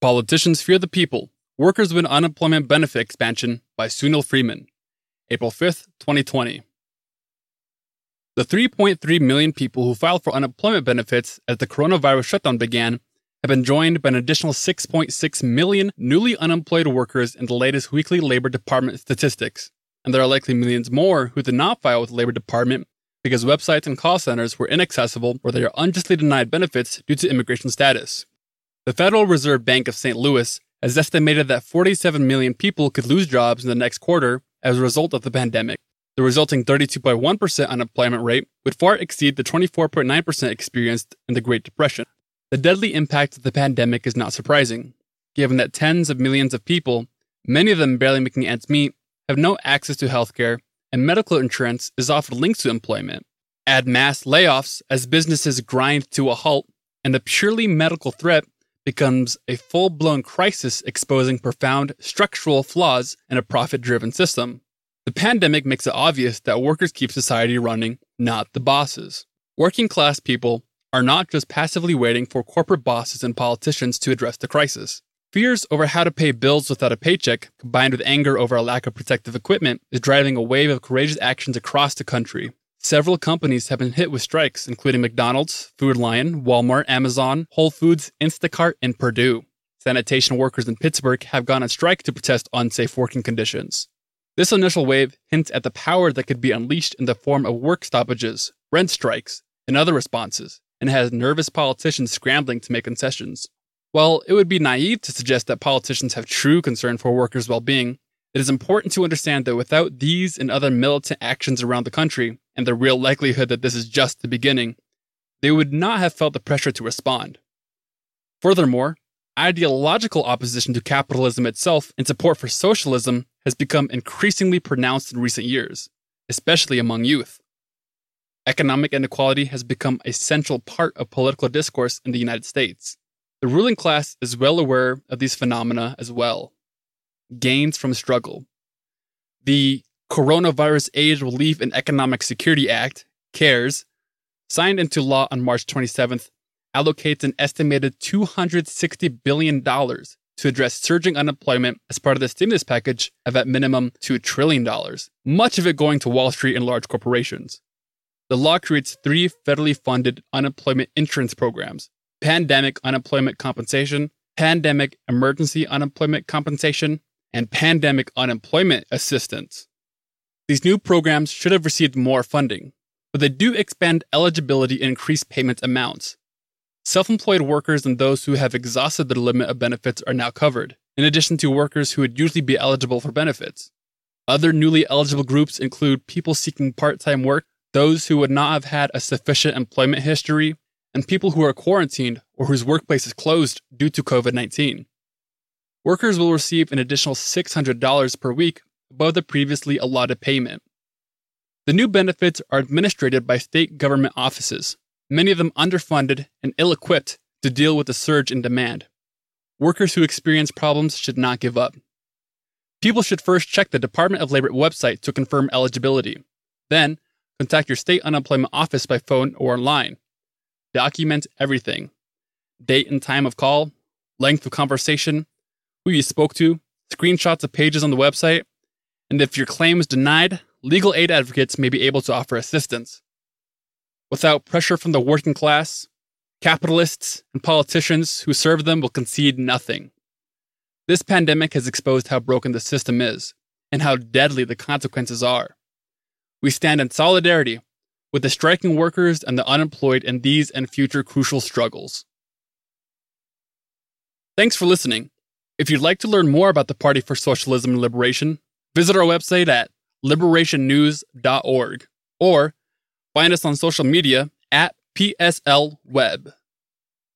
Politicians Fear the People Workers Win Unemployment Benefit Expansion by Sunil Freeman. April 5th, 2020. The 3.3 million people who filed for unemployment benefits as the coronavirus shutdown began have been joined by an additional 6.6 million newly unemployed workers in the latest weekly Labor Department statistics. And there are likely millions more who did not file with the Labor Department because websites and call centers were inaccessible or they are unjustly denied benefits due to immigration status. The Federal Reserve Bank of St. Louis has estimated that 47 million people could lose jobs in the next quarter as a result of the pandemic. The resulting 32.1% unemployment rate would far exceed the 24.9% experienced in the Great Depression. The deadly impact of the pandemic is not surprising, given that tens of millions of people, many of them barely making ends meet, have no access to healthcare, and medical insurance is often linked to employment. Add mass layoffs as businesses grind to a halt, and a purely medical threat becomes a full blown crisis exposing profound structural flaws in a profit driven system. The pandemic makes it obvious that workers keep society running, not the bosses. Working class people are not just passively waiting for corporate bosses and politicians to address the crisis. Fears over how to pay bills without a paycheck, combined with anger over a lack of protective equipment, is driving a wave of courageous actions across the country. Several companies have been hit with strikes, including McDonald's, Food Lion, Walmart, Amazon, Whole Foods, Instacart, and Perdue. Sanitation workers in Pittsburgh have gone on strike to protest unsafe working conditions. This initial wave hints at the power that could be unleashed in the form of work stoppages, rent strikes, and other responses, and has nervous politicians scrambling to make concessions. While it would be naive to suggest that politicians have true concern for workers' well being, it is important to understand that without these and other militant actions around the country, and the real likelihood that this is just the beginning, they would not have felt the pressure to respond. Furthermore, ideological opposition to capitalism itself and support for socialism has become increasingly pronounced in recent years, especially among youth. Economic inequality has become a central part of political discourse in the United States. The ruling class is well aware of these phenomena as well gains from struggle. The Coronavirus Aid Relief and Economic Security Act, CARES, signed into law on March 27th, allocates an estimated $260 billion to address surging unemployment as part of the stimulus package of at minimum $2 trillion, much of it going to Wall Street and large corporations. The law creates three federally funded unemployment insurance programs pandemic unemployment compensation, pandemic emergency unemployment compensation, and pandemic unemployment assistance. These new programs should have received more funding, but they do expand eligibility and increase payment amounts. Self employed workers and those who have exhausted the limit of benefits are now covered, in addition to workers who would usually be eligible for benefits. Other newly eligible groups include people seeking part time work, those who would not have had a sufficient employment history, and people who are quarantined or whose workplace is closed due to COVID 19 workers will receive an additional $600 per week above the previously allotted payment. The new benefits are administered by state government offices, many of them underfunded and ill equipped to deal with the surge in demand. Workers who experience problems should not give up. People should first check the Department of Labor website to confirm eligibility. Then, contact your state unemployment office by phone or online. Document everything date and time of call, length of conversation, who you spoke to, screenshots of pages on the website, and if your claim is denied, legal aid advocates may be able to offer assistance. Without pressure from the working class, capitalists and politicians who serve them will concede nothing. This pandemic has exposed how broken the system is and how deadly the consequences are. We stand in solidarity with the striking workers and the unemployed in these and future crucial struggles. Thanks for listening. If you'd like to learn more about the Party for Socialism and Liberation, visit our website at liberationnews.org or find us on social media at PSL Web.